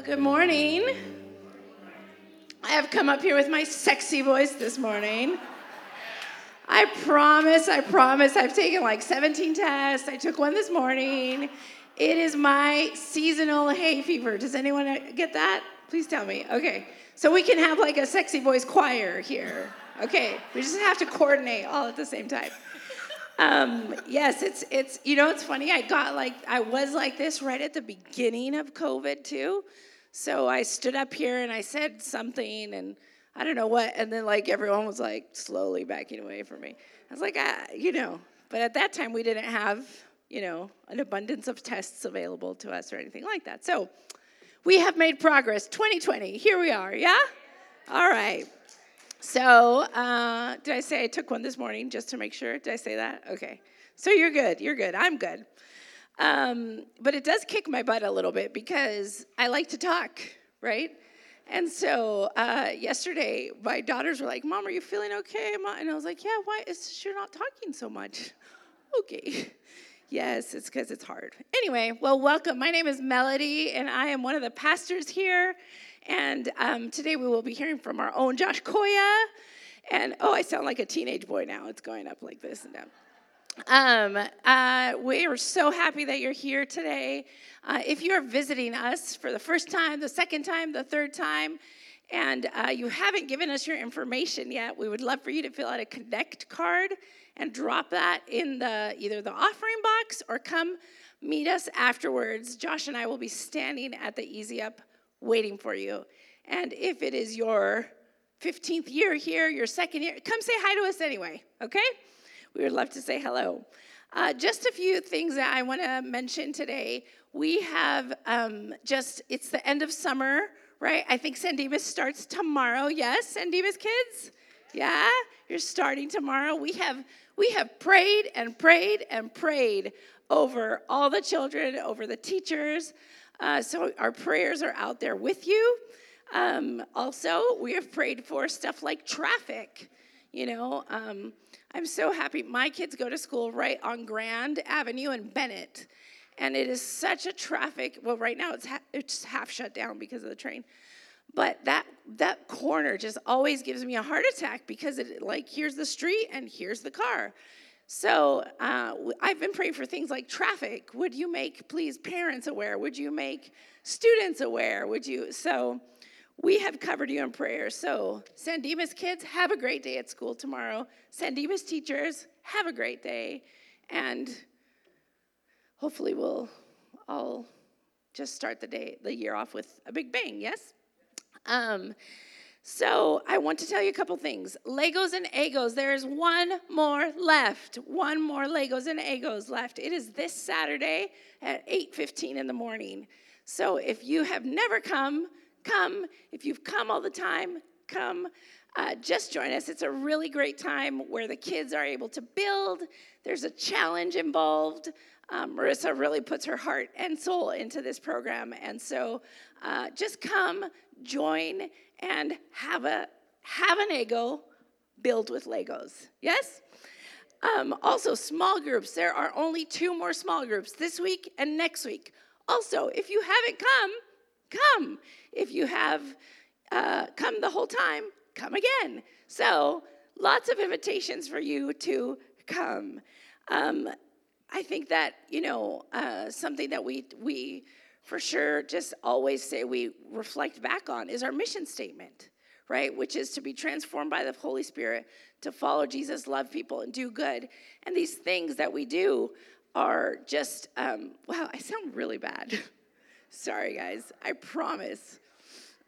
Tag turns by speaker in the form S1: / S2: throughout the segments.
S1: Well, good morning. I have come up here with my sexy voice this morning. I promise, I promise, I've taken like 17 tests. I took one this morning. It is my seasonal hay fever. Does anyone get that? Please tell me. Okay. So we can have like a sexy voice choir here. Okay. We just have to coordinate all at the same time. Um, yes, it's it's you know it's funny. I got like I was like this right at the beginning of COVID too. So I stood up here and I said something and I don't know what, and then like everyone was like slowly backing away from me. I was like, ah, you know, but at that time we didn't have you know an abundance of tests available to us or anything like that. So we have made progress. 2020, here we are. Yeah. All right. So, uh, did I say I took one this morning just to make sure? Did I say that? Okay. So you're good. You're good. I'm good. Um, but it does kick my butt a little bit because I like to talk, right? And so uh, yesterday, my daughters were like, "Mom, are you feeling okay?" And I was like, "Yeah. Why is she not talking so much?" okay. Yes, it's because it's hard. Anyway, well, welcome. My name is Melody, and I am one of the pastors here. And um, today we will be hearing from our own Josh Koya. And oh, I sound like a teenage boy now. It's going up like this and down. Um, uh, we are so happy that you're here today. Uh, if you're visiting us for the first time, the second time, the third time, and uh, you haven't given us your information yet, we would love for you to fill out a connect card and drop that in the either the offering box or come meet us afterwards. Josh and I will be standing at the Easy Up waiting for you. And if it is your 15th year here, your second year, come say hi to us anyway, okay? We would love to say hello. Uh, just a few things that I want to mention today. We have um, just, it's the end of summer, right? I think San starts tomorrow. Yes, San kids? Yeah, you're starting tomorrow. We have we have prayed and prayed and prayed over all the children, over the teachers, uh, so our prayers are out there with you. Um, also, we have prayed for stuff like traffic. You know, um, I'm so happy. My kids go to school right on Grand Avenue in Bennett, and it is such a traffic. Well, right now it's ha- it's half shut down because of the train, but that that corner just always gives me a heart attack because it like here's the street and here's the car. So uh, I've been praying for things like traffic. Would you make, please, parents aware? Would you make students aware? Would you? So we have covered you in prayer. So San Dimas kids, have a great day at school tomorrow. San Dimas teachers, have a great day. And hopefully we'll all just start the day, the year off with a big bang, yes? Um, so, I want to tell you a couple things. Legos and Egos, there is one more left. One more Legos and Egos left. It is this Saturday at 8:15 in the morning. So, if you have never come, come. If you've come all the time, come. Uh, just join us. It's a really great time where the kids are able to build. There's a challenge involved. Um, Marissa really puts her heart and soul into this program. And so uh, just come, join, and have a have an ego build with Legos. Yes? Um, also, small groups. There are only two more small groups this week and next week. Also, if you haven't come, come. If you have uh, come the whole time, come again. So, lots of invitations for you to come. Um, I think that you know uh, something that we we for sure just always say we reflect back on is our mission statement, right? Which is to be transformed by the Holy Spirit, to follow Jesus, love people, and do good. And these things that we do are just, um, wow, I sound really bad. Sorry, guys, I promise.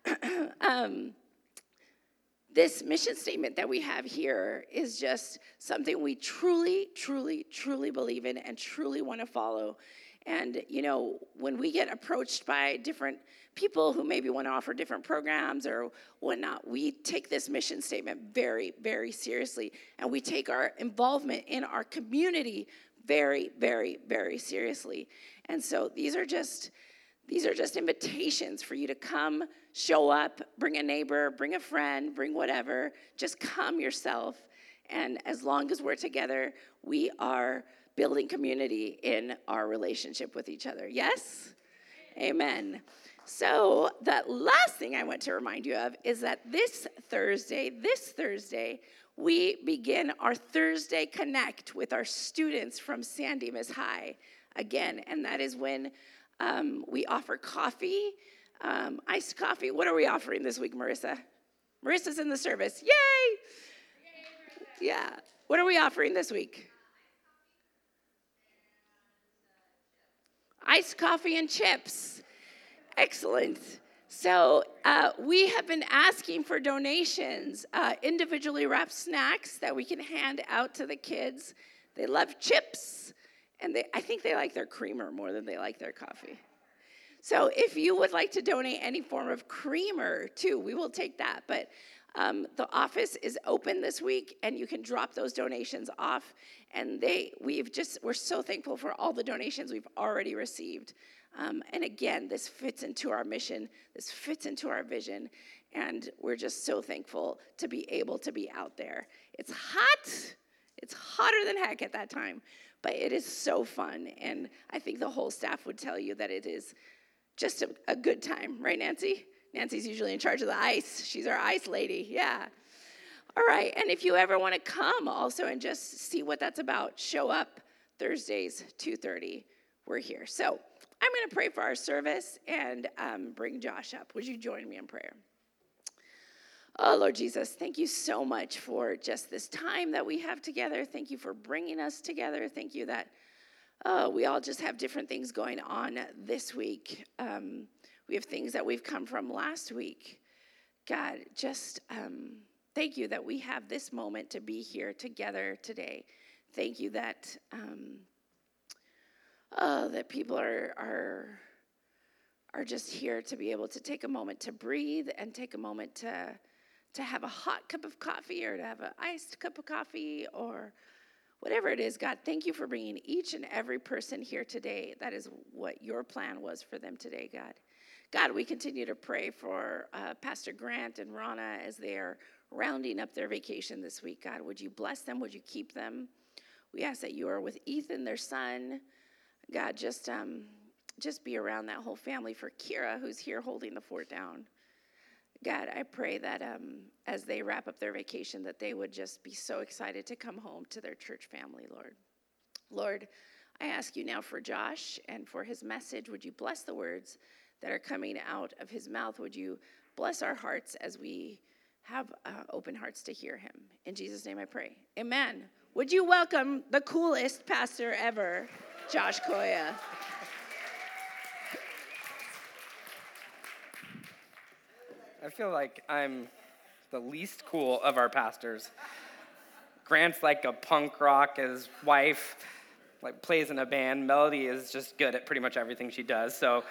S1: um, this mission statement that we have here is just something we truly, truly, truly believe in and truly want to follow. And, you know, when we get approached by different people who maybe want to offer different programs or whatnot, we take this mission statement very, very seriously. And we take our involvement in our community very, very, very seriously. And so these are just. These are just invitations for you to come, show up, bring a neighbor, bring a friend, bring whatever. Just come yourself. And as long as we're together, we are building community in our relationship with each other. Yes? Amen. So, the last thing I want to remind you of is that this Thursday, this Thursday, we begin our Thursday Connect with our students from San Dimas High again, and that is when um, we offer coffee, um, iced coffee. What are we offering this week, Marissa? Marissa's in the service. Yay! Yeah. What are we offering this week? Iced coffee and chips. Excellent. So, uh, we have been asking for donations, uh, individually wrapped snacks that we can hand out to the kids. They love chips, and they, I think they like their creamer more than they like their coffee. So, if you would like to donate any form of creamer too, we will take that. But um, the office is open this week, and you can drop those donations off. And they, we've just, we're so thankful for all the donations we've already received. Um, and again, this fits into our mission, this fits into our vision, and we're just so thankful to be able to be out there. It's hot, it's hotter than heck at that time, but it is so fun. And I think the whole staff would tell you that it is just a, a good time, right, Nancy? Nancy's usually in charge of the ice. She's our ice lady. Yeah. All right. And if you ever want to come also and just see what that's about, show up Thursdays 2:30. We're here. So I'm going to pray for our service and um, bring Josh up. Would you join me in prayer? Oh, Lord Jesus, thank you so much for just this time that we have together. Thank you for bringing us together. Thank you that uh, we all just have different things going on this week. Um, we have things that we've come from last week. God, just um, thank you that we have this moment to be here together today. Thank you that um, uh, that people are are are just here to be able to take a moment to breathe and take a moment to to have a hot cup of coffee or to have an iced cup of coffee or whatever it is. God thank you for bringing each and every person here today. That is what your plan was for them today god. God we continue to pray for uh, pastor grant and rana as they are rounding up their vacation this week. God would you bless them? Would you keep them? We ask that you are with ethan their son. God, just um, just be around that whole family for Kira, who's here holding the fort down. God, I pray that um, as they wrap up their vacation, that they would just be so excited to come home to their church family, Lord. Lord, I ask you now for Josh and for his message. Would you bless the words that are coming out of his mouth? Would you bless our hearts as we have uh, open hearts to hear him? In Jesus' name I pray. Amen. Would you welcome the coolest pastor ever? Josh Koya.
S2: I feel like I'm the least cool of our pastors. Grant's like a punk rock. His wife like plays in a band. Melody is just good at pretty much everything she does. So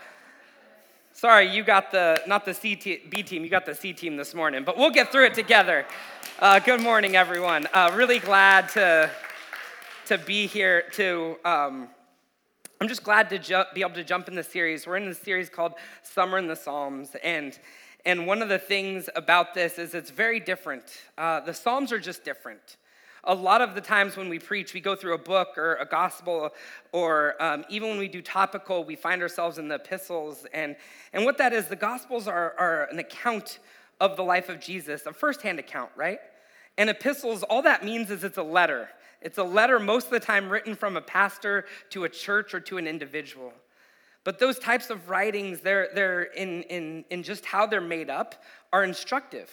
S2: sorry, you got the not the C te- B team, you got the C team this morning, but we'll get through it together. Uh, good morning, everyone. Uh, really glad to to be here to. Um, I'm just glad to ju- be able to jump in the series. We're in the series called Summer in the Psalms, and and one of the things about this is it's very different. Uh, the Psalms are just different. A lot of the times when we preach, we go through a book or a gospel, or um, even when we do topical, we find ourselves in the epistles. And, and what that is, the gospels are, are an account of the life of Jesus, a firsthand account, right? And epistles, all that means is it's a letter. It's a letter most of the time written from a pastor to a church or to an individual. But those types of writings, they're, they're in, in, in just how they're made up, are instructive.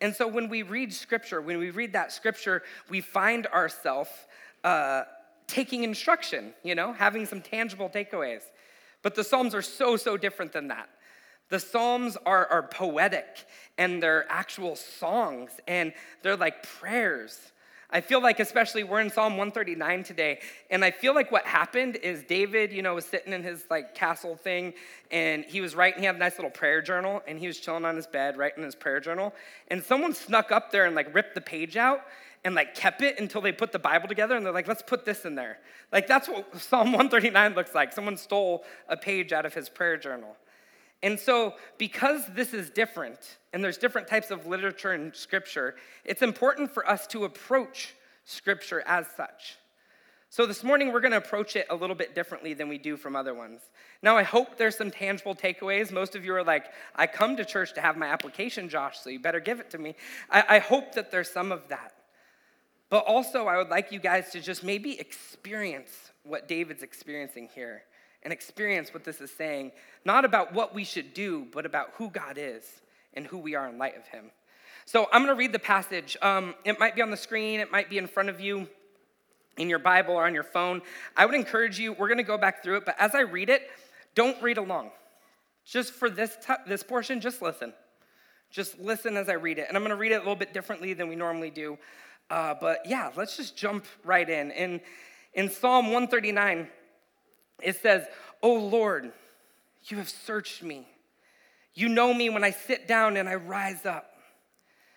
S2: And so when we read scripture, when we read that scripture, we find ourselves uh, taking instruction, you know, having some tangible takeaways. But the Psalms are so, so different than that. The Psalms are, are poetic and they're actual songs and they're like prayers. I feel like, especially, we're in Psalm 139 today, and I feel like what happened is David, you know, was sitting in his like castle thing, and he was writing. He had a nice little prayer journal, and he was chilling on his bed writing his prayer journal, and someone snuck up there and like ripped the page out and like kept it until they put the Bible together, and they're like, let's put this in there. Like that's what Psalm 139 looks like. Someone stole a page out of his prayer journal. And so, because this is different, and there's different types of literature and scripture, it's important for us to approach scripture as such. So this morning, we're going to approach it a little bit differently than we do from other ones. Now, I hope there's some tangible takeaways. Most of you are like, I come to church to have my application, Josh, so you better give it to me. I, I hope that there's some of that. But also, I would like you guys to just maybe experience what David's experiencing here and experience what this is saying, not about what we should do, but about who God is and who we are in light of Him. So I'm going to read the passage. Um, it might be on the screen, it might be in front of you in your Bible or on your phone. I would encourage you, we're going to go back through it, but as I read it, don't read along. Just for this, t- this portion, just listen. Just listen as I read it. And I'm going to read it a little bit differently than we normally do. Uh, but yeah, let's just jump right in. In, in Psalm 139, it says, Oh Lord, you have searched me. You know me when I sit down and I rise up.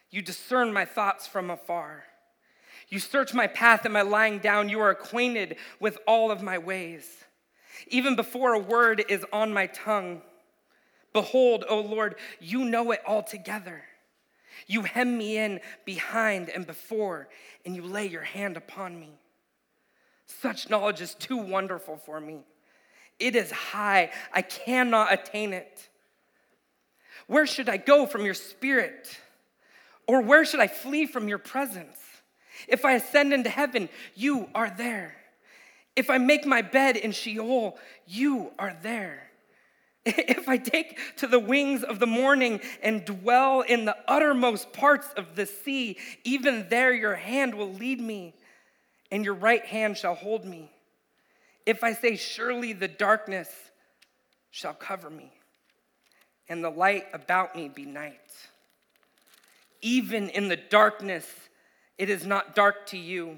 S2: You discern my thoughts from afar. You search my path and my lying down. You are acquainted with all of my ways. Even before a word is on my tongue, behold, O Lord, you know it altogether. You hem me in behind and before, and you lay your hand upon me. Such knowledge is too wonderful for me. It is high, I cannot attain it. Where should I go from your spirit? Or where should I flee from your presence? If I ascend into heaven, you are there. If I make my bed in Sheol, you are there. If I take to the wings of the morning and dwell in the uttermost parts of the sea, even there your hand will lead me, and your right hand shall hold me. If I say, Surely the darkness shall cover me, and the light about me be night. Even in the darkness, it is not dark to you.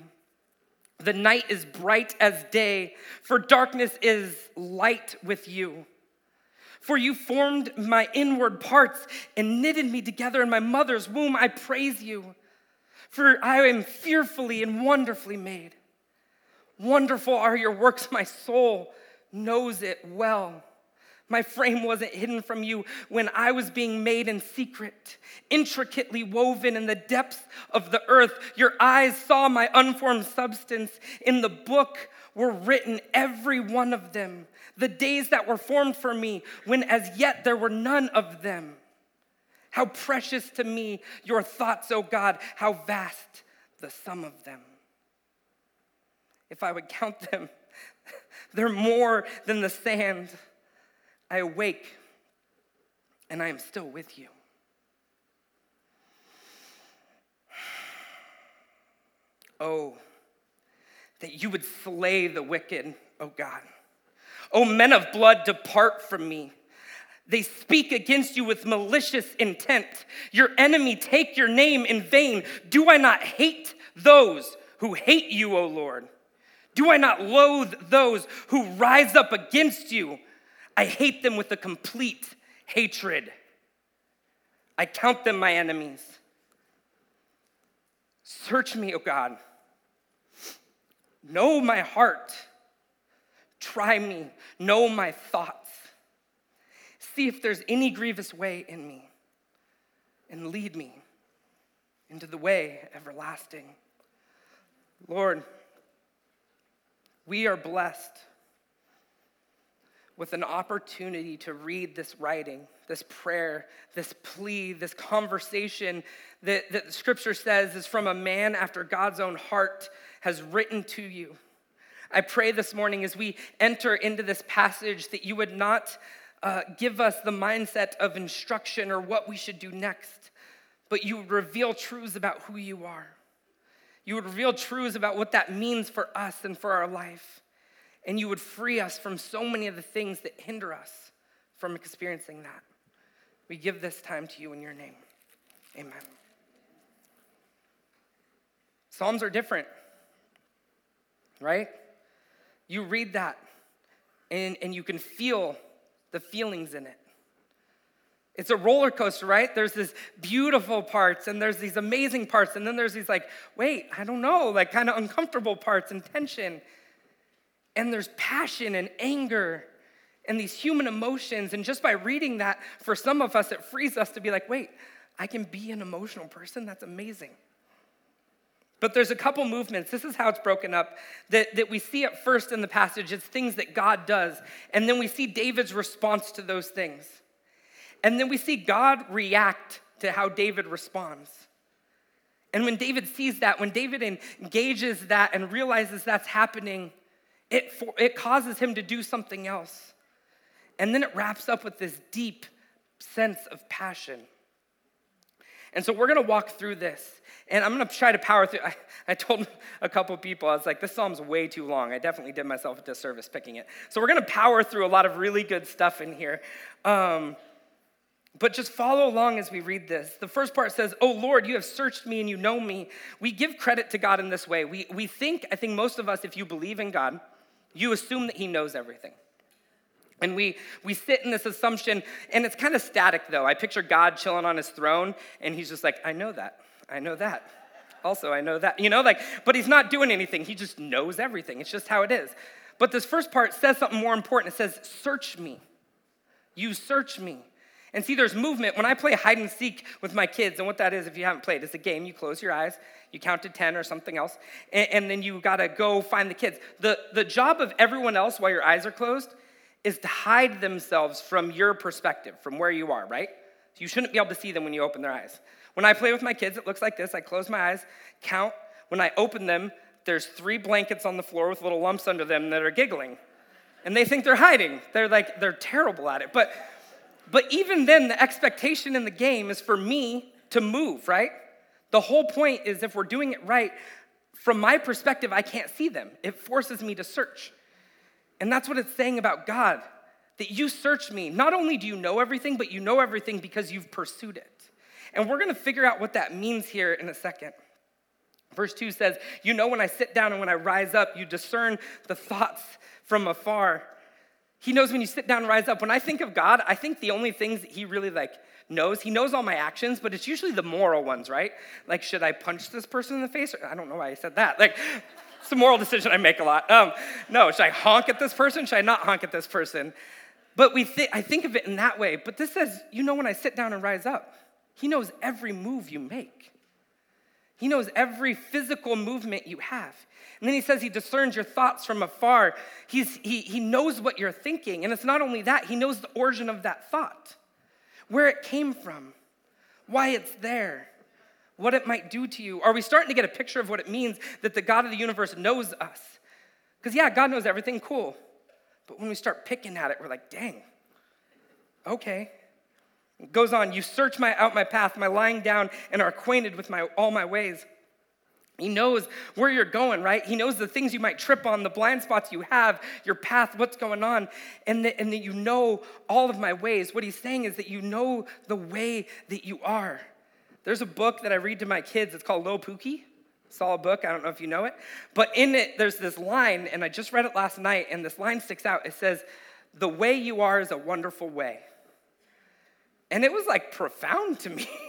S2: The night is bright as day, for darkness is light with you. For you formed my inward parts and knitted me together in my mother's womb. I praise you, for I am fearfully and wonderfully made. Wonderful are your works, my soul knows it well. My frame wasn't hidden from you when I was being made in secret, intricately woven in the depths of the earth. Your eyes saw my unformed substance. In the book were written, every one of them, the days that were formed for me, when as yet there were none of them. How precious to me your thoughts, O God, how vast the sum of them. If I would count them, they're more than the sand. I awake and I am still with you. Oh, that you would slay the wicked, oh God. Oh, men of blood, depart from me. They speak against you with malicious intent. Your enemy take your name in vain. Do I not hate those who hate you, O Lord? Do I not loathe those who rise up against you? I hate them with a complete hatred. I count them my enemies. Search me, O God. Know my heart. Try me. Know my thoughts. See if there's any grievous way in me, and lead me into the way everlasting. Lord, we are blessed with an opportunity to read this writing, this prayer, this plea, this conversation that, that the scripture says is from a man after God's own heart has written to you. I pray this morning as we enter into this passage that you would not uh, give us the mindset of instruction or what we should do next, but you reveal truths about who you are. You would reveal truths about what that means for us and for our life and you would free us from so many of the things that hinder us from experiencing that. We give this time to you in your name. Amen. Psalms are different, right? You read that and, and you can feel the feelings in it. It's a roller coaster, right? There's these beautiful parts and there's these amazing parts, and then there's these like, wait, I don't know, like kind of uncomfortable parts and tension and there's passion and anger and these human emotions. And just by reading that, for some of us, it frees us to be like, wait, I can be an emotional person? That's amazing. But there's a couple movements. This is how it's broken up that, that we see at first in the passage. It's things that God does. And then we see David's response to those things. And then we see God react to how David responds. And when David sees that, when David engages that and realizes that's happening, it, for, it causes him to do something else. And then it wraps up with this deep sense of passion. And so we're gonna walk through this. And I'm gonna try to power through. I, I told a couple people, I was like, this psalm's way too long. I definitely did myself a disservice picking it. So we're gonna power through a lot of really good stuff in here. Um, but just follow along as we read this. The first part says, Oh Lord, you have searched me and you know me. We give credit to God in this way. We, we think, I think most of us, if you believe in God, you assume that He knows everything. And we, we sit in this assumption, and it's kind of static though. I picture God chilling on his throne, and he's just like, I know that. I know that. Also, I know that. You know, like, but he's not doing anything. He just knows everything. It's just how it is. But this first part says something more important. It says, Search me. You search me. And see, there's movement. When I play hide and seek with my kids, and what that is, if you haven't played, it's a game. You close your eyes, you count to 10 or something else, and, and then you gotta go find the kids. The, the job of everyone else while your eyes are closed is to hide themselves from your perspective, from where you are, right? So you shouldn't be able to see them when you open their eyes. When I play with my kids, it looks like this I close my eyes, count. When I open them, there's three blankets on the floor with little lumps under them that are giggling. And they think they're hiding. They're like, they're terrible at it. But but even then, the expectation in the game is for me to move, right? The whole point is if we're doing it right, from my perspective, I can't see them. It forces me to search. And that's what it's saying about God that you search me. Not only do you know everything, but you know everything because you've pursued it. And we're gonna figure out what that means here in a second. Verse 2 says, You know when I sit down and when I rise up, you discern the thoughts from afar. He knows when you sit down and rise up. When I think of God, I think the only things he really like knows, he knows all my actions, but it's usually the moral ones, right? Like, should I punch this person in the face? I don't know why I said that. Like, it's a moral decision I make a lot. Um, no, should I honk at this person? Should I not honk at this person? But we th- I think of it in that way. But this says, you know, when I sit down and rise up, he knows every move you make. He knows every physical movement you have. And then he says he discerns your thoughts from afar. He's, he, he knows what you're thinking. And it's not only that, he knows the origin of that thought, where it came from, why it's there, what it might do to you. Are we starting to get a picture of what it means that the God of the universe knows us? Because, yeah, God knows everything, cool. But when we start picking at it, we're like, dang, okay. It goes on, you search my, out my path, my lying down, and are acquainted with my, all my ways. He knows where you're going, right? He knows the things you might trip on, the blind spots you have, your path, what's going on, and that, and that you know all of my ways. What he's saying is that you know the way that you are. There's a book that I read to my kids. It's called Lil Pookie. Solid book. I don't know if you know it. But in it, there's this line, and I just read it last night, and this line sticks out. It says, The way you are is a wonderful way. And it was like profound to me.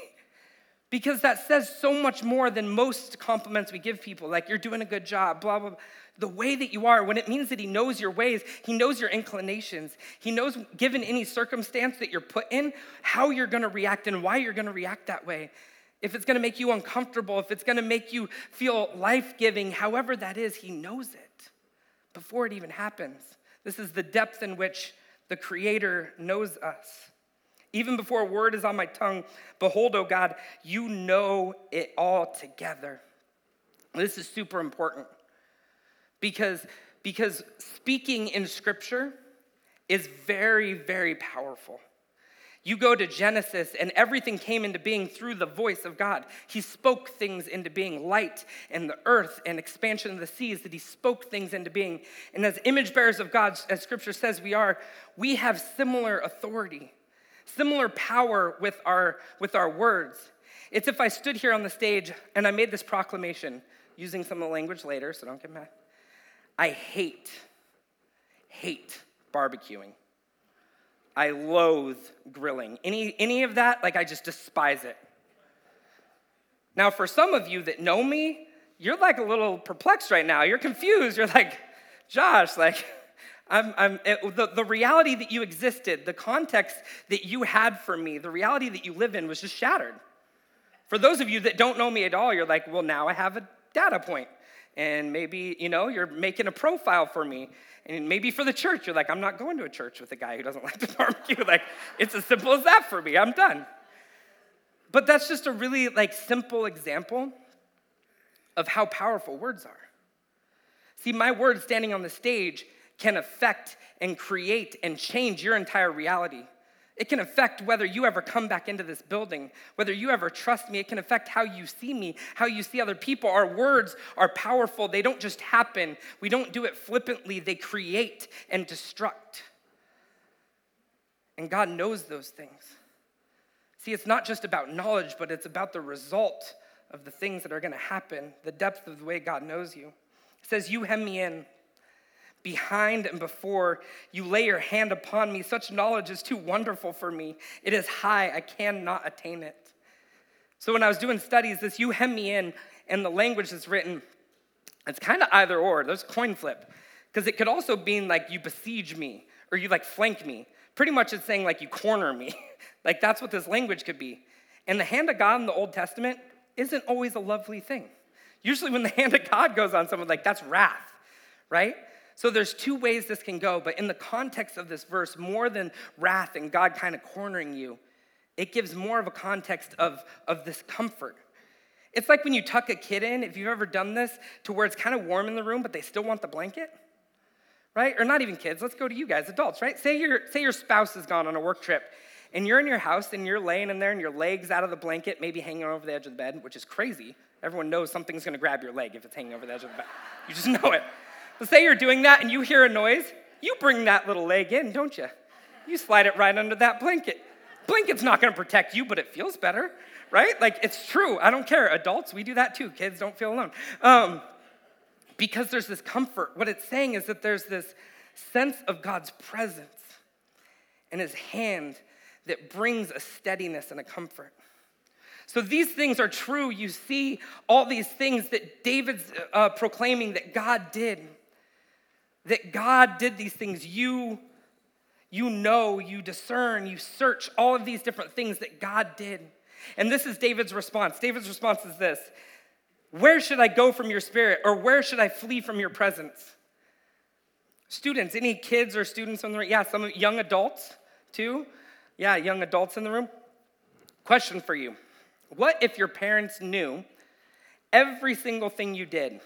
S2: because that says so much more than most compliments we give people, like you're doing a good job, blah, blah, blah. The way that you are, when it means that He knows your ways, He knows your inclinations, He knows, given any circumstance that you're put in, how you're gonna react and why you're gonna react that way. If it's gonna make you uncomfortable, if it's gonna make you feel life giving, however that is, He knows it before it even happens. This is the depth in which the Creator knows us. Even before a word is on my tongue, behold, O God, you know it all together. This is super important because, because speaking in scripture is very, very powerful. You go to Genesis, and everything came into being through the voice of God. He spoke things into being light and the earth and expansion of the seas, that He spoke things into being. And as image bearers of God, as Scripture says we are, we have similar authority similar power with our, with our words. It's if I stood here on the stage and I made this proclamation using some of the language later, so don't get mad. I hate, hate barbecuing. I loathe grilling. Any, any of that, like I just despise it. Now, for some of you that know me, you're like a little perplexed right now. You're confused. You're like, Josh, like, I'm, I'm, it, the, the reality that you existed, the context that you had for me, the reality that you live in was just shattered. For those of you that don't know me at all, you're like, well, now I have a data point. And maybe, you know, you're making a profile for me. And maybe for the church, you're like, I'm not going to a church with a guy who doesn't like to barbecue. Like, it's as simple as that for me. I'm done. But that's just a really like simple example of how powerful words are. See, my words standing on the stage can affect and create and change your entire reality. It can affect whether you ever come back into this building, whether you ever trust me. It can affect how you see me, how you see other people. Our words are powerful. They don't just happen, we don't do it flippantly, they create and destruct. And God knows those things. See, it's not just about knowledge, but it's about the result of the things that are going to happen, the depth of the way God knows you. It says, You hem me in behind and before. You lay your hand upon me. Such knowledge is too wonderful for me. It is high, I cannot attain it. So when I was doing studies, this you hem me in, and the language that's written, it's kind of either or. There's coin flip. Because it could also mean like you besiege me or you like flank me. Pretty much it's saying like you corner me. like that's what this language could be. And the hand of God in the Old Testament isn't always a lovely thing. Usually when the hand of God goes on someone, like that's wrath, right? So there's two ways this can go, but in the context of this verse, more than wrath and God kind of cornering you, it gives more of a context of, of this comfort. It's like when you tuck a kid in, if you've ever done this, to where it's kind of warm in the room, but they still want the blanket, right? Or not even kids, let's go to you guys, adults, right? Say your, say your spouse has gone on a work trip and you're in your house and you're laying in there and your leg's out of the blanket, maybe hanging over the edge of the bed, which is crazy. Everyone knows something's gonna grab your leg if it's hanging over the edge of the bed. You just know it. Say you're doing that and you hear a noise, you bring that little leg in, don't you? You slide it right under that blanket. Blanket's not gonna protect you, but it feels better, right? Like it's true. I don't care. Adults, we do that too. Kids don't feel alone. Um, because there's this comfort. What it's saying is that there's this sense of God's presence and his hand that brings a steadiness and a comfort. So these things are true. You see all these things that David's uh, proclaiming that God did that God did these things. You, you know, you discern, you search all of these different things that God did. And this is David's response. David's response is this Where should I go from your spirit, or where should I flee from your presence? Students, any kids or students in the room? Yeah, some young adults too. Yeah, young adults in the room. Question for you What if your parents knew every single thing you did?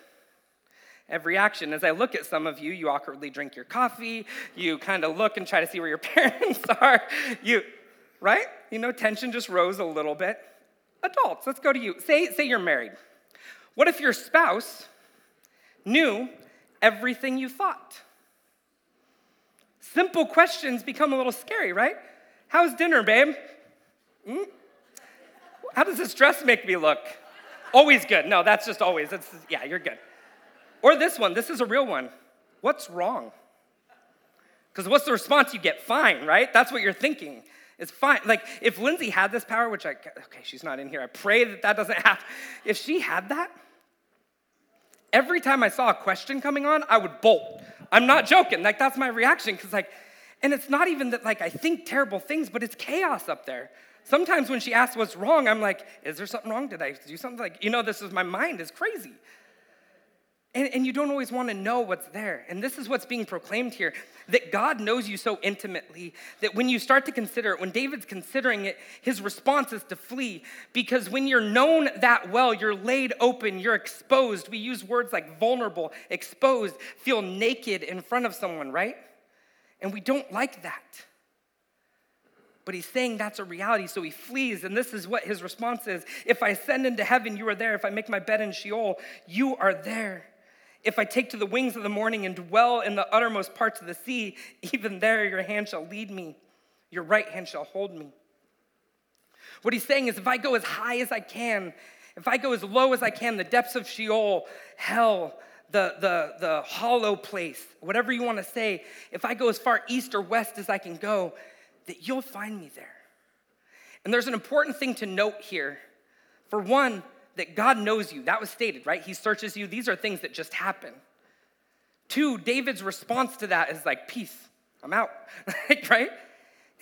S2: Every action. As I look at some of you, you awkwardly drink your coffee, you kind of look and try to see where your parents are. You, right? You know, tension just rose a little bit. Adults, let's go to you. Say, say you're married. What if your spouse knew everything you thought? Simple questions become a little scary, right? How's dinner, babe? Hmm? How does this dress make me look? Always good. No, that's just always. That's, yeah, you're good. Or this one, this is a real one. What's wrong? Because what's the response you get? Fine, right? That's what you're thinking. It's fine. Like, if Lindsay had this power, which I, okay, she's not in here. I pray that that doesn't happen. If she had that, every time I saw a question coming on, I would bolt. I'm not joking. Like, that's my reaction. Because, like, and it's not even that, like, I think terrible things, but it's chaos up there. Sometimes when she asks what's wrong, I'm like, is there something wrong? Did I do something? Like, you know, this is my mind is crazy. And, and you don't always want to know what's there. And this is what's being proclaimed here that God knows you so intimately that when you start to consider it, when David's considering it, his response is to flee. Because when you're known that well, you're laid open, you're exposed. We use words like vulnerable, exposed, feel naked in front of someone, right? And we don't like that. But he's saying that's a reality, so he flees. And this is what his response is If I ascend into heaven, you are there. If I make my bed in Sheol, you are there. If I take to the wings of the morning and dwell in the uttermost parts of the sea, even there your hand shall lead me, your right hand shall hold me. What he's saying is if I go as high as I can, if I go as low as I can, the depths of Sheol, hell, the, the, the hollow place, whatever you want to say, if I go as far east or west as I can go, that you'll find me there. And there's an important thing to note here. For one, that God knows you. That was stated, right? He searches you. These are things that just happen. Two, David's response to that is like, peace, I'm out, right?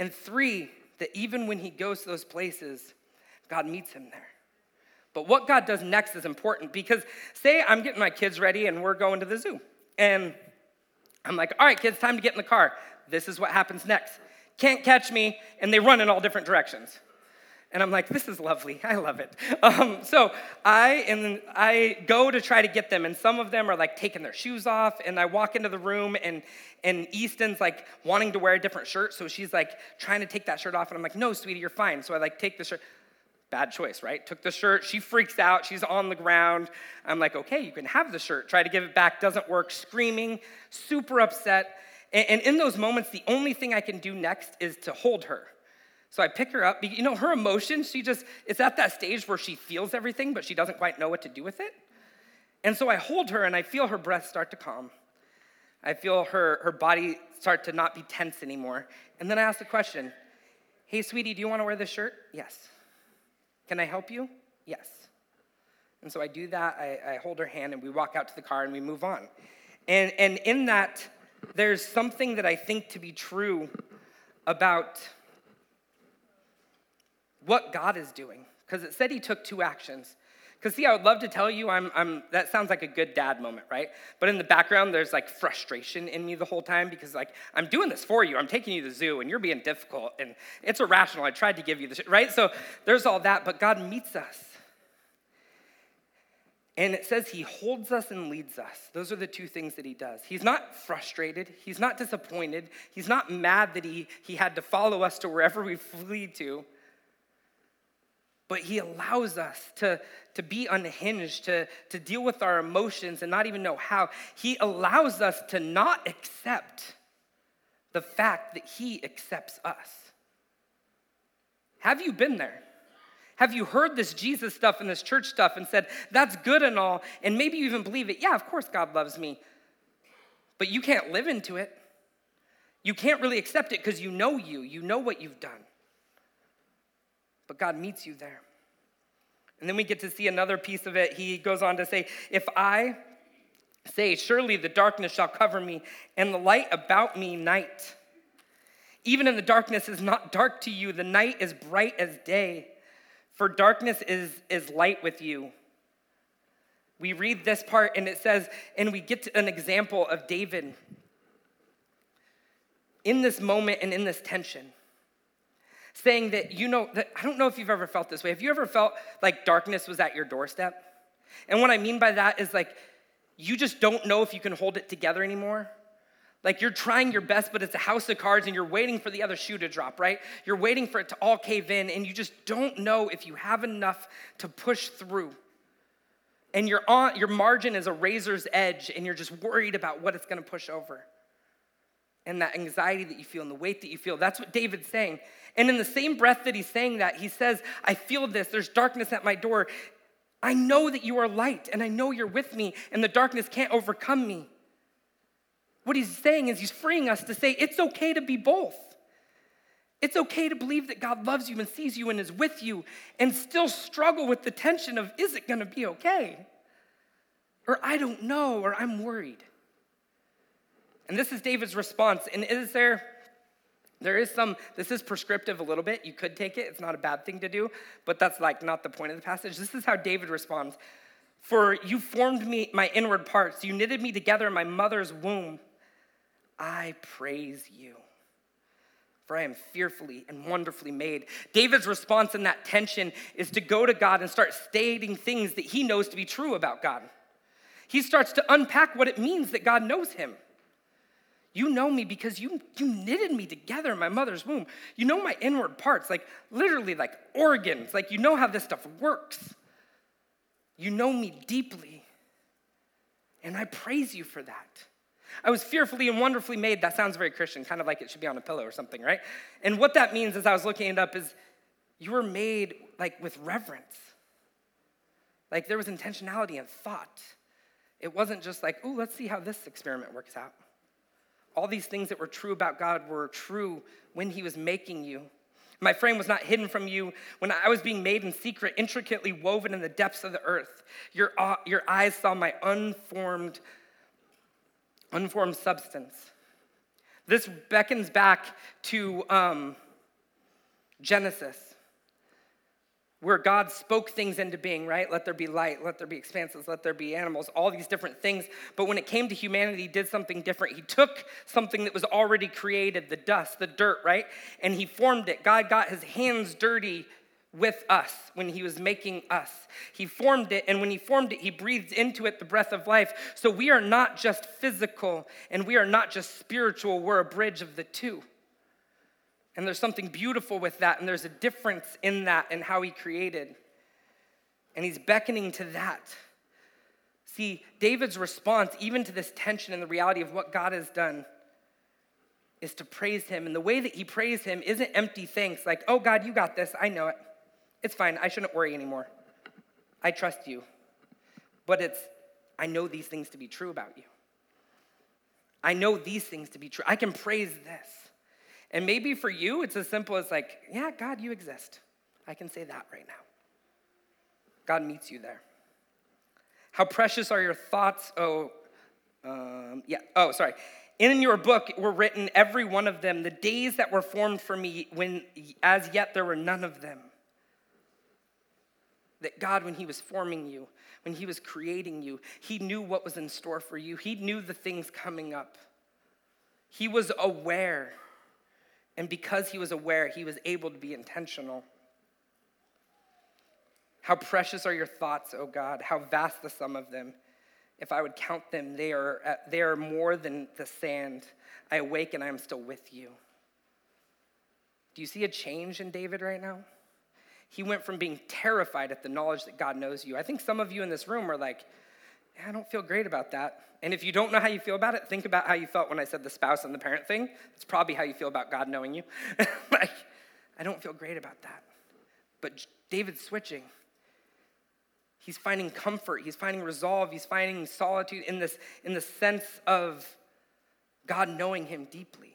S2: And three, that even when he goes to those places, God meets him there. But what God does next is important because, say, I'm getting my kids ready and we're going to the zoo. And I'm like, all right, kids, time to get in the car. This is what happens next. Can't catch me, and they run in all different directions. And I'm like, this is lovely. I love it. Um, so I and I go to try to get them, and some of them are like taking their shoes off. And I walk into the room, and and Easton's like wanting to wear a different shirt, so she's like trying to take that shirt off, and I'm like, no, sweetie, you're fine. So I like take the shirt. Bad choice, right? Took the shirt. She freaks out. She's on the ground. I'm like, okay, you can have the shirt. Try to give it back. Doesn't work. Screaming, super upset. And in those moments, the only thing I can do next is to hold her. So I pick her up. You know, her emotions, she just, it's at that stage where she feels everything, but she doesn't quite know what to do with it. And so I hold her and I feel her breath start to calm. I feel her, her body start to not be tense anymore. And then I ask the question Hey, sweetie, do you want to wear this shirt? Yes. Can I help you? Yes. And so I do that. I, I hold her hand and we walk out to the car and we move on. And, and in that, there's something that I think to be true about what God is doing. Because it said he took two actions. Because, see, I would love to tell you I'm, I'm, that sounds like a good dad moment, right? But in the background, there's like frustration in me the whole time because, like, I'm doing this for you. I'm taking you to the zoo and you're being difficult and it's irrational. I tried to give you this, right? So there's all that, but God meets us. And it says he holds us and leads us. Those are the two things that he does. He's not frustrated. He's not disappointed. He's not mad that he, he had to follow us to wherever we flee to. But he allows us to, to be unhinged, to, to deal with our emotions and not even know how. He allows us to not accept the fact that he accepts us. Have you been there? Have you heard this Jesus stuff and this church stuff and said, that's good and all, and maybe you even believe it? Yeah, of course God loves me. But you can't live into it. You can't really accept it because you know you, you know what you've done. But God meets you there. And then we get to see another piece of it. He goes on to say, If I say, Surely the darkness shall cover me, and the light about me night. Even in the darkness is not dark to you, the night is bright as day. For darkness is, is light with you. We read this part and it says, and we get an example of David in this moment and in this tension, saying that, you know, that I don't know if you've ever felt this way. Have you ever felt like darkness was at your doorstep? And what I mean by that is like, you just don't know if you can hold it together anymore. Like you're trying your best, but it's a house of cards and you're waiting for the other shoe to drop, right? You're waiting for it to all cave in and you just don't know if you have enough to push through. And your, on, your margin is a razor's edge and you're just worried about what it's gonna push over. And that anxiety that you feel and the weight that you feel, that's what David's saying. And in the same breath that he's saying that, he says, I feel this, there's darkness at my door. I know that you are light and I know you're with me and the darkness can't overcome me. What he's saying is he's freeing us to say it's okay to be both. It's okay to believe that God loves you and sees you and is with you and still struggle with the tension of is it to be okay? Or I don't know, or I'm worried. And this is David's response. And is there, there is some, this is prescriptive a little bit. You could take it, it's not a bad thing to do, but that's like not the point of the passage. This is how David responds For you formed me, my inward parts, you knitted me together in my mother's womb. I praise you. For I am fearfully and wonderfully made. David's response in that tension is to go to God and start stating things that he knows to be true about God. He starts to unpack what it means that God knows him. You know me because you, you knitted me together in my mother's womb. You know my inward parts, like literally like organs. Like you know how this stuff works. You know me deeply. And I praise you for that. I was fearfully and wonderfully made. That sounds very Christian, kind of like it should be on a pillow or something, right? And what that means, as I was looking it up, is you were made like with reverence. Like there was intentionality and thought. It wasn't just like, oh, let's see how this experiment works out. All these things that were true about God were true when He was making you. My frame was not hidden from you when I was being made in secret, intricately woven in the depths of the earth. Your, uh, your eyes saw my unformed unformed substance. This beckons back to um, Genesis, where God spoke things into being, right? Let there be light, let there be expanses, let there be animals, all these different things. But when it came to humanity, he did something different. He took something that was already created, the dust, the dirt, right? And he formed it. God got his hands dirty with us when he was making us. He formed it, and when he formed it, he breathed into it the breath of life. So we are not just physical and we are not just spiritual, we're a bridge of the two. And there's something beautiful with that, and there's a difference in that and how he created. And he's beckoning to that. See, David's response, even to this tension and the reality of what God has done, is to praise him. And the way that he praised him isn't empty thanks, like, oh, God, you got this. I know it. It's fine. I shouldn't worry anymore. I trust you. But it's, I know these things to be true about you. I know these things to be true. I can praise this. And maybe for you, it's as simple as like, yeah, God, you exist. I can say that right now. God meets you there. How precious are your thoughts, oh, um, yeah, oh, sorry. In your book were written, every one of them, the days that were formed for me, when as yet there were none of them. That God, when He was forming you, when He was creating you, He knew what was in store for you. He knew the things coming up. He was aware. And because he was aware, he was able to be intentional. How precious are your thoughts, O God? How vast the sum of them. If I would count them, they are, uh, they are more than the sand. I awake and I am still with you. Do you see a change in David right now? He went from being terrified at the knowledge that God knows you. I think some of you in this room are like, Eh, I don't feel great about that. And if you don't know how you feel about it, think about how you felt when I said the spouse and the parent thing. It's probably how you feel about God knowing you. like, I don't feel great about that. But David's switching. He's finding comfort, he's finding resolve, he's finding solitude in this in the sense of God knowing him deeply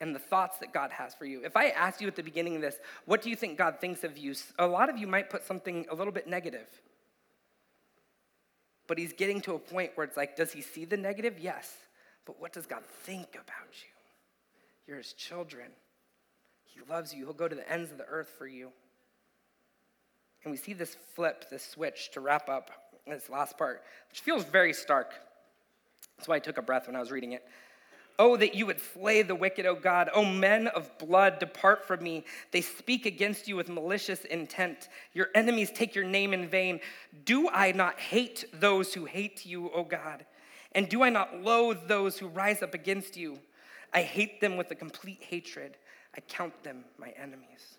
S2: and the thoughts that God has for you. If I asked you at the beginning of this, what do you think God thinks of you? A lot of you might put something a little bit negative. But he's getting to a point where it's like, does he see the negative? Yes. But what does God think about you? You're his children. He loves you. He'll go to the ends of the earth for you. And we see this flip, this switch to wrap up this last part, which feels very stark. That's why I took a breath when I was reading it. Oh, that you would slay the wicked, O God. O men of blood, depart from me. They speak against you with malicious intent. Your enemies take your name in vain. Do I not hate those who hate you, O God? And do I not loathe those who rise up against you? I hate them with a complete hatred. I count them my enemies.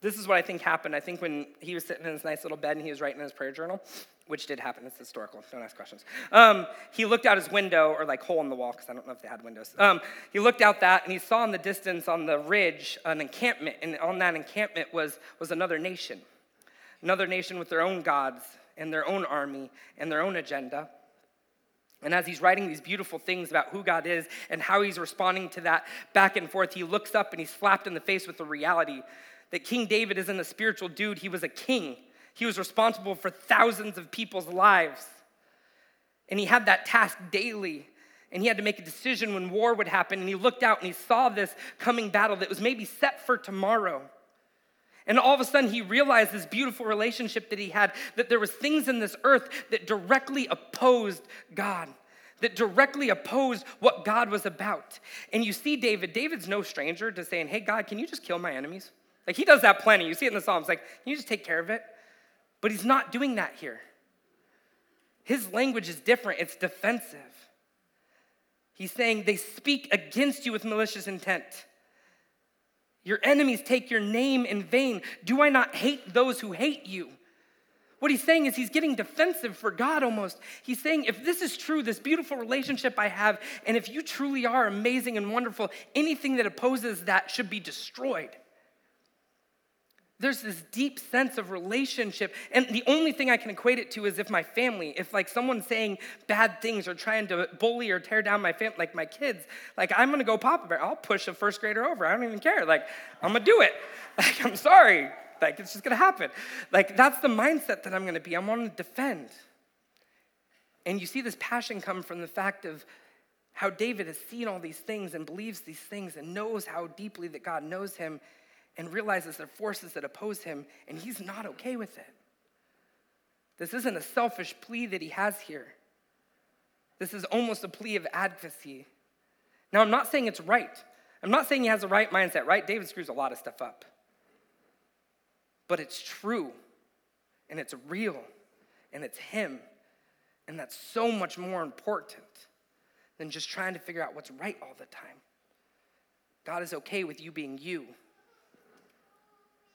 S2: This is what I think happened. I think when he was sitting in his nice little bed and he was writing in his prayer journal, which did happen. It's historical. Don't ask questions. Um, he looked out his window, or like hole in the wall, because I don't know if they had windows. Um, he looked out that, and he saw in the distance on the ridge an encampment, and on that encampment was was another nation, another nation with their own gods and their own army and their own agenda. And as he's writing these beautiful things about who God is and how he's responding to that back and forth, he looks up and he's slapped in the face with the reality that King David isn't a spiritual dude, he was a king. He was responsible for thousands of people's lives. And he had that task daily. And he had to make a decision when war would happen. And he looked out and he saw this coming battle that was maybe set for tomorrow. And all of a sudden, he realized this beautiful relationship that he had, that there was things in this earth that directly opposed God, that directly opposed what God was about. And you see David, David's no stranger to saying, hey, God, can you just kill my enemies? Like he does that plenty. You see it in the Psalms, like, can you just take care of it? But he's not doing that here. His language is different, it's defensive. He's saying they speak against you with malicious intent. Your enemies take your name in vain. Do I not hate those who hate you? What he's saying is he's getting defensive for God almost. He's saying, if this is true, this beautiful relationship I have, and if you truly are amazing and wonderful, anything that opposes that should be destroyed there's this deep sense of relationship and the only thing i can equate it to is if my family if like someone's saying bad things or trying to bully or tear down my family like my kids like i'm gonna go papa bear i'll push a first grader over i don't even care like i'm gonna do it like i'm sorry like it's just gonna happen. Like that's the mindset that i'm gonna be i'm gonna defend. And you see this passion come from the fact of how david has seen all these things and believes these things and knows how deeply that god knows him and realizes there are forces that oppose him, and he's not okay with it. This isn't a selfish plea that he has here. This is almost a plea of advocacy. Now, I'm not saying it's right. I'm not saying he has the right mindset, right? David screws a lot of stuff up. But it's true, and it's real, and it's him. And that's so much more important than just trying to figure out what's right all the time. God is okay with you being you,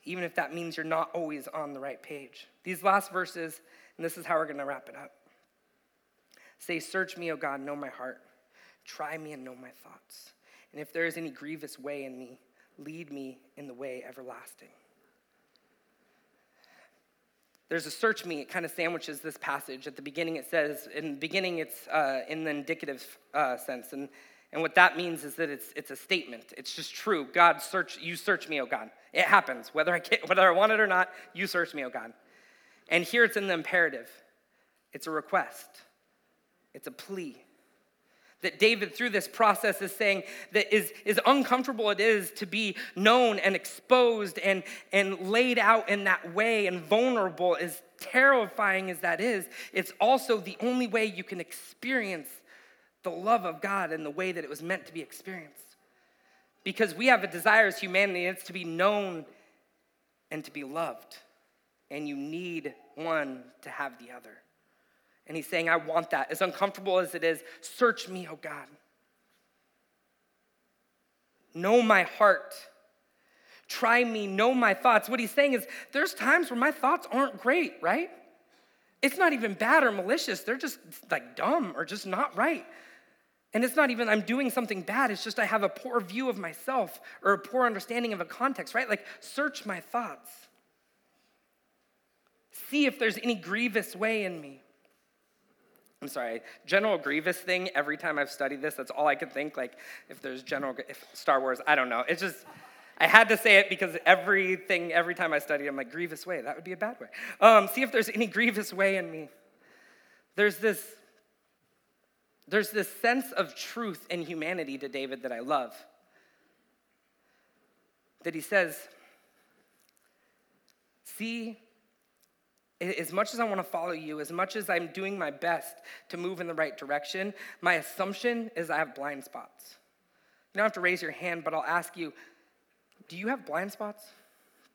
S2: even if that means you're not always on the right page. These last verses, and this is how we're going to wrap it up say, Search me, O God, know my heart. Try me and know my thoughts. And if there is any grievous way in me, lead me in the way everlasting. There's a search me, it kind of sandwiches this passage. At the beginning, it says, in the beginning, it's uh, in the indicative uh, sense. And, and what that means is that it's, it's a statement. It's just true. God, search, you search me, O God. It happens. Whether I, get, whether I want it or not, you search me, oh God. And here it's in the imperative. It's a request. It's a plea that David, through this process, is saying that is, is uncomfortable it is to be known and exposed and, and laid out in that way and vulnerable, as terrifying as that is, it's also the only way you can experience the love of God in the way that it was meant to be experienced. Because we have a desire as humanity, it's to be known and to be loved. And you need one to have the other. And he's saying, I want that. As uncomfortable as it is, search me, oh God. Know my heart. Try me, know my thoughts. What he's saying is, there's times where my thoughts aren't great, right? It's not even bad or malicious. They're just like dumb or just not right. And it's not even I'm doing something bad, it's just I have a poor view of myself or a poor understanding of a context, right? Like, search my thoughts. See if there's any grievous way in me. I'm sorry, General Grievous thing, every time I've studied this, that's all I could think. Like, if there's General, if Star Wars, I don't know. It's just, I had to say it because everything, every time I study, I'm like, grievous way, that would be a bad way. Um, see if there's any grievous way in me. There's this, there's this sense of truth and humanity to David that I love. That he says, see as much as I want to follow you, as much as I'm doing my best to move in the right direction, my assumption is I have blind spots. You don't have to raise your hand, but I'll ask you do you have blind spots?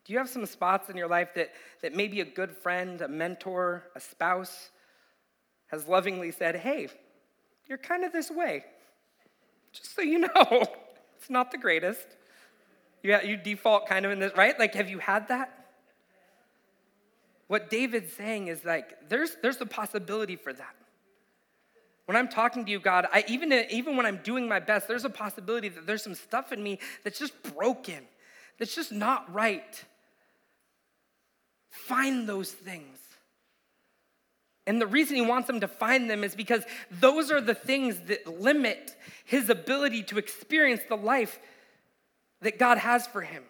S2: Do you have some spots in your life that, that maybe a good friend, a mentor, a spouse has lovingly said, hey, you're kind of this way? Just so you know, it's not the greatest. You, you default kind of in this, right? Like, have you had that? what David's saying is like, there's, there's the possibility for that. When I'm talking to you, God, I, even, even when I'm doing my best, there's a possibility that there's some stuff in me that's just broken, that's just not right. Find those things. And the reason he wants them to find them is because those are the things that limit his ability to experience the life that God has for him.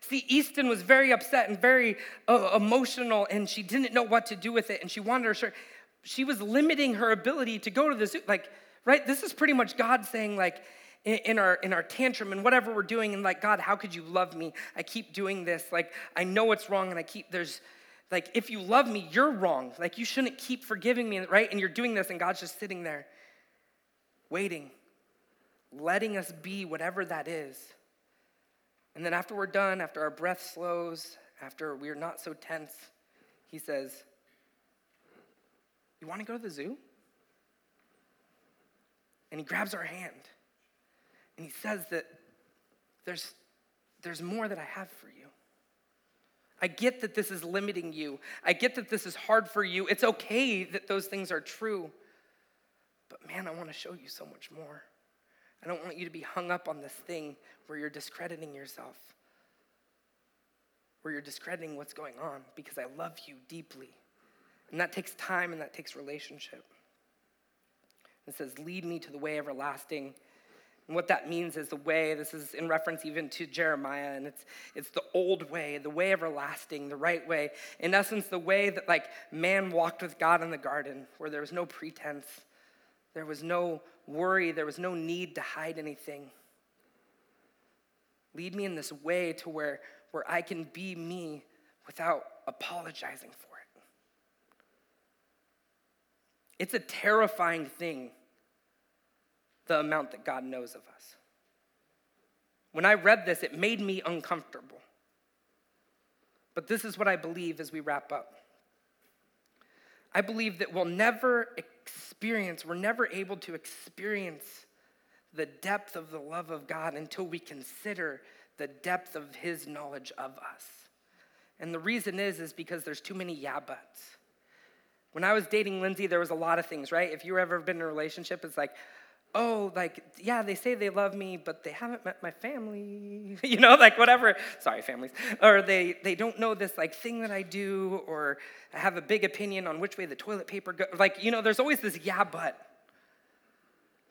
S2: See, Easton was very upset and very uh, emotional, and she didn't know what to do with it, and she wanted her shirt. She was limiting her ability to go to the zoo. Like, right? This is pretty much God saying, like, in our in our tantrum and whatever we're doing, and like, God, how could you love me? I keep doing this. Like, I know it's wrong, and I keep there's like, if you love me, you're wrong. Like, you shouldn't keep forgiving me, right? And you're doing this, and God's just sitting there, waiting, letting us be whatever that is. And then after we're done, after our breath slows, after we're not so tense, he says, You want to go to the zoo? And he grabs our hand and he says that there's, there's more that I have for you. I get that this is limiting you. I get that this is hard for you. It's okay that those things are true. But man, I want to show you so much more. I don't want you to be hung up on this thing where you're discrediting yourself, where you're discrediting what's going on, because I love you deeply. And that takes time and that takes relationship. It says, Lead me to the way everlasting. And what that means is the way, this is in reference even to Jeremiah, and it's, it's the old way, the way everlasting, the right way. In essence, the way that like man walked with God in the garden, where there was no pretense, there was no worry, there was no need to hide anything. Lead me in this way to where, where I can be me without apologizing for it. It's a terrifying thing, the amount that God knows of us. When I read this, it made me uncomfortable. But this is what I believe as we wrap up. I believe that we'll never experience, we're never able to experience the depth of the love of God until we consider the depth of his knowledge of us. And the reason is is because there's too many yeah buts. When I was dating Lindsay, there was a lot of things, right? If you've ever been in a relationship, it's like, oh, like, yeah, they say they love me, but they haven't met my family, you know, like whatever. Sorry, families. Or they, they don't know this like thing that I do, or I have a big opinion on which way the toilet paper goes. Like, you know, there's always this yeah, but.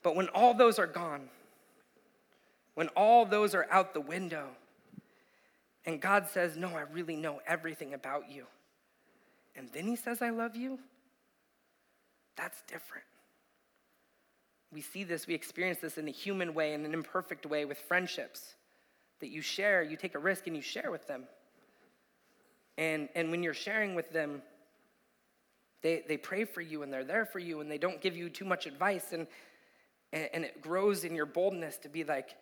S2: But when all those are gone, when all those are out the window, and God says, no, I really know everything about you, and then he says, I love you, that's different. We see this, we experience this in a human way, in an imperfect way with friendships that you share, you take a risk and you share with them. And, and when you're sharing with them, they, they pray for you and they're there for you and they don't give you too much advice. And, and, and it grows in your boldness to be like,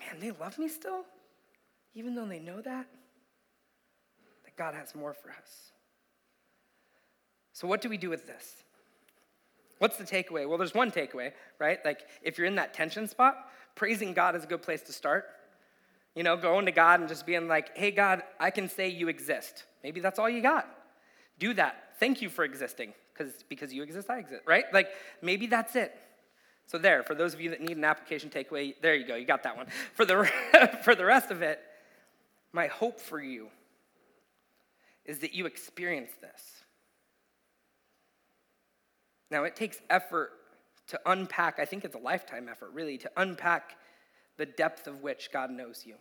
S2: man, they love me still? Even though they know that? That God has more for us. So, what do we do with this? What's the takeaway? Well, there's one takeaway, right? Like, if you're in that tension spot, praising God is a good place to start. You know, going to God and just being like, hey, God, I can say you exist. Maybe that's all you got. Do that. Thank you for existing, because because you exist, I exist, right? Like, maybe that's it. So, there, for those of you that need an application takeaway, there you go, you got that one. For the, for the rest of it, my hope for you is that you experience this. Now, it takes effort to unpack, I think it's a lifetime effort, really, to unpack the depth of which God knows you.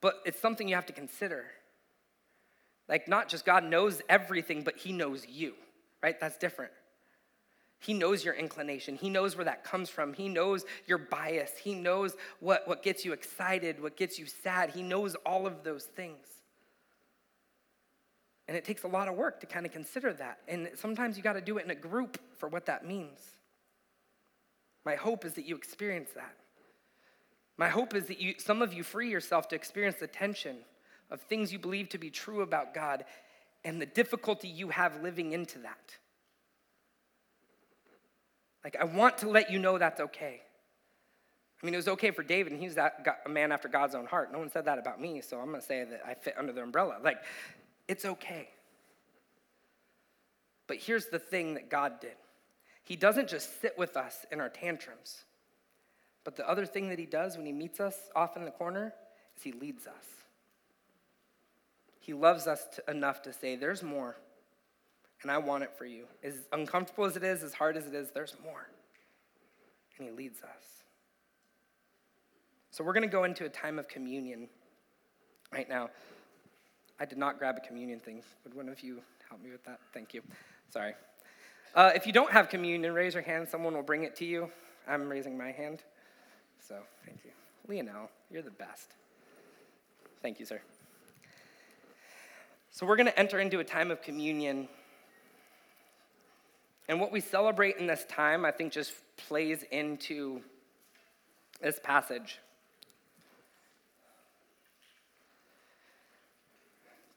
S2: But it's something you have to consider. Like, not just God knows everything, but He knows you, right? That's different. He knows your inclination. He knows where that comes from. He knows your bias. He knows what, what gets you excited, what gets you sad. He knows all of those things. And it takes a lot of work to kind of consider that. And sometimes you got to do it in a group for what that means. My hope is that you experience that. My hope is that you, some of you free yourself to experience the tension of things you believe to be true about God and the difficulty you have living into that. Like, I want to let you know that's okay. I mean, it was okay for David, and he was that, a man after God's own heart. No one said that about me, so I'm going to say that I fit under the umbrella. Like, it's okay. But here's the thing that God did He doesn't just sit with us in our tantrums, but the other thing that He does when He meets us off in the corner is He leads us. He loves us to, enough to say, There's more, and I want it for you. As uncomfortable as it is, as hard as it is, there's more. And He leads us. So we're going to go into a time of communion right now. I did not grab a communion thing. Would one of you help me with that? Thank you. Sorry. Uh, if you don't have communion, raise your hand. Someone will bring it to you. I'm raising my hand. So thank you. Leonel, you're the best. Thank you, sir. So we're going to enter into a time of communion. And what we celebrate in this time, I think, just plays into this passage.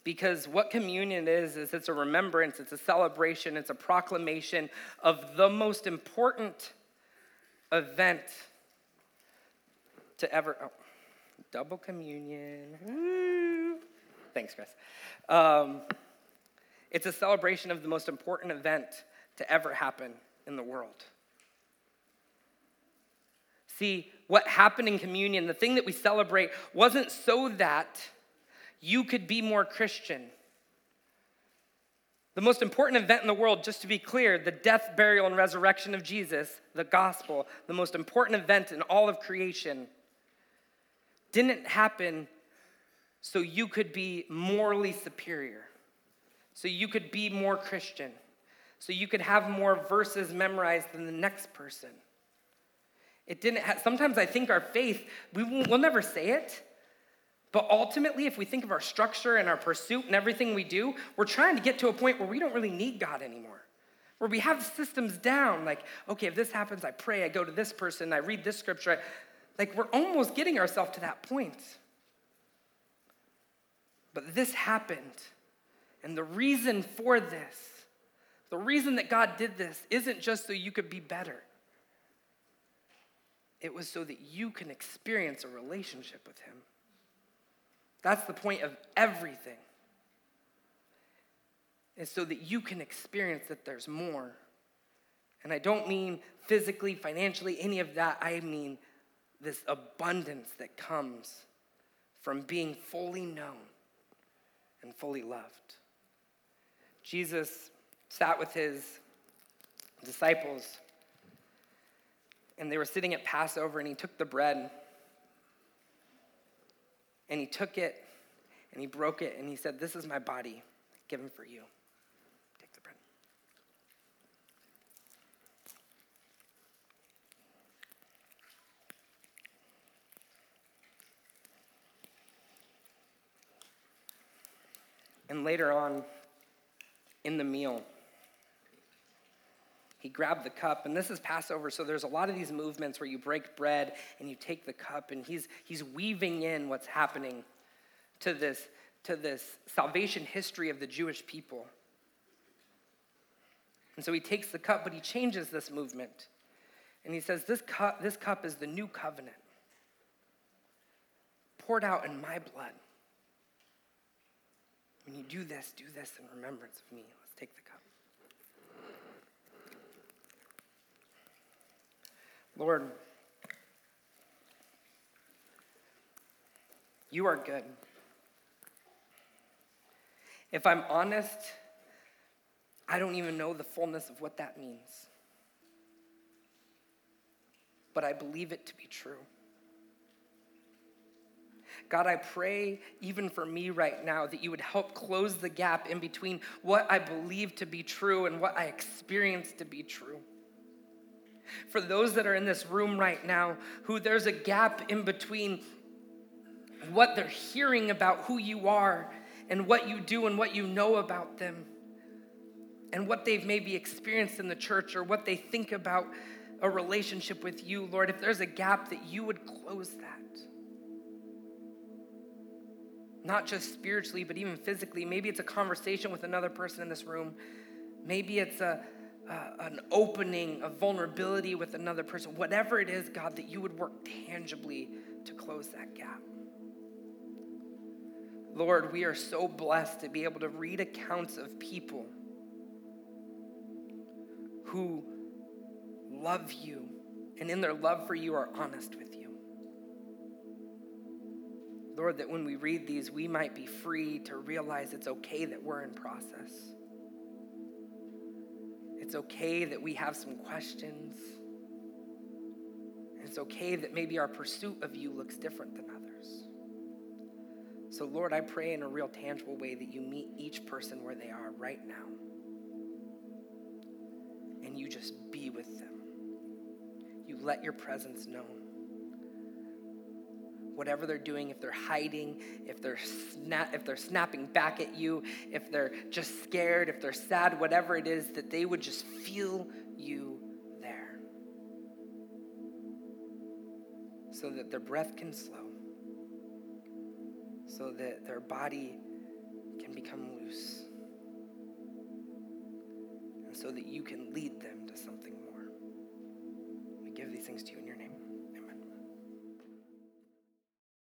S2: Because what communion is, is it's a remembrance, it's a celebration, it's a proclamation of the most important event to ever. Oh, double communion. Woo. Thanks, Chris. Um, it's a celebration of the most important event to ever happen in the world. See, what happened in communion, the thing that we celebrate, wasn't so that you could be more Christian. The most important event in the world, just to be clear, the death, burial, and resurrection of Jesus, the gospel, the most important event in all of creation, didn't happen so you could be morally superior, so you could be more Christian, so you could have more verses memorized than the next person. It didn't. Ha- Sometimes I think our faith, we will, we'll never say it. But ultimately, if we think of our structure and our pursuit and everything we do, we're trying to get to a point where we don't really need God anymore. Where we have systems down, like, okay, if this happens, I pray, I go to this person, I read this scripture. Like, we're almost getting ourselves to that point. But this happened. And the reason for this, the reason that God did this, isn't just so you could be better. It was so that you can experience a relationship with Him. That's the point of everything. Is so that you can experience that there's more. And I don't mean physically, financially, any of that. I mean this abundance that comes from being fully known and fully loved. Jesus sat with his disciples and they were sitting at Passover, and he took the bread and he took it and he broke it and he said, This is my body given for you. Take the bread. And later on in the meal, he grabbed the cup and this is passover so there's a lot of these movements where you break bread and you take the cup and he's he's weaving in what's happening to this to this salvation history of the jewish people. And so he takes the cup but he changes this movement. And he says this cup this cup is the new covenant poured out in my blood. When you do this do this in remembrance of me. Let's take the cup Lord, you are good. If I'm honest, I don't even know the fullness of what that means. But I believe it to be true. God, I pray even for me right now that you would help close the gap in between what I believe to be true and what I experience to be true. For those that are in this room right now, who there's a gap in between what they're hearing about who you are and what you do and what you know about them, and what they've maybe experienced in the church or what they think about a relationship with you, Lord, if there's a gap, that you would close that. Not just spiritually, but even physically. Maybe it's a conversation with another person in this room. Maybe it's a, uh, an opening, a vulnerability with another person, whatever it is, God, that you would work tangibly to close that gap. Lord, we are so blessed to be able to read accounts of people who love you and in their love for you are honest with you. Lord, that when we read these, we might be free to realize it's okay that we're in process. It's okay that we have some questions. It's okay that maybe our pursuit of you looks different than others. So, Lord, I pray in a real tangible way that you meet each person where they are right now. And you just be with them. You let your presence known. Whatever they're doing, if they're hiding, if they're, if they're snapping back at you, if they're just scared, if they're sad, whatever it is, that they would just feel you there. So that their breath can slow so that their body can become loose, and so that you can lead them to something more. We give these things to you in your.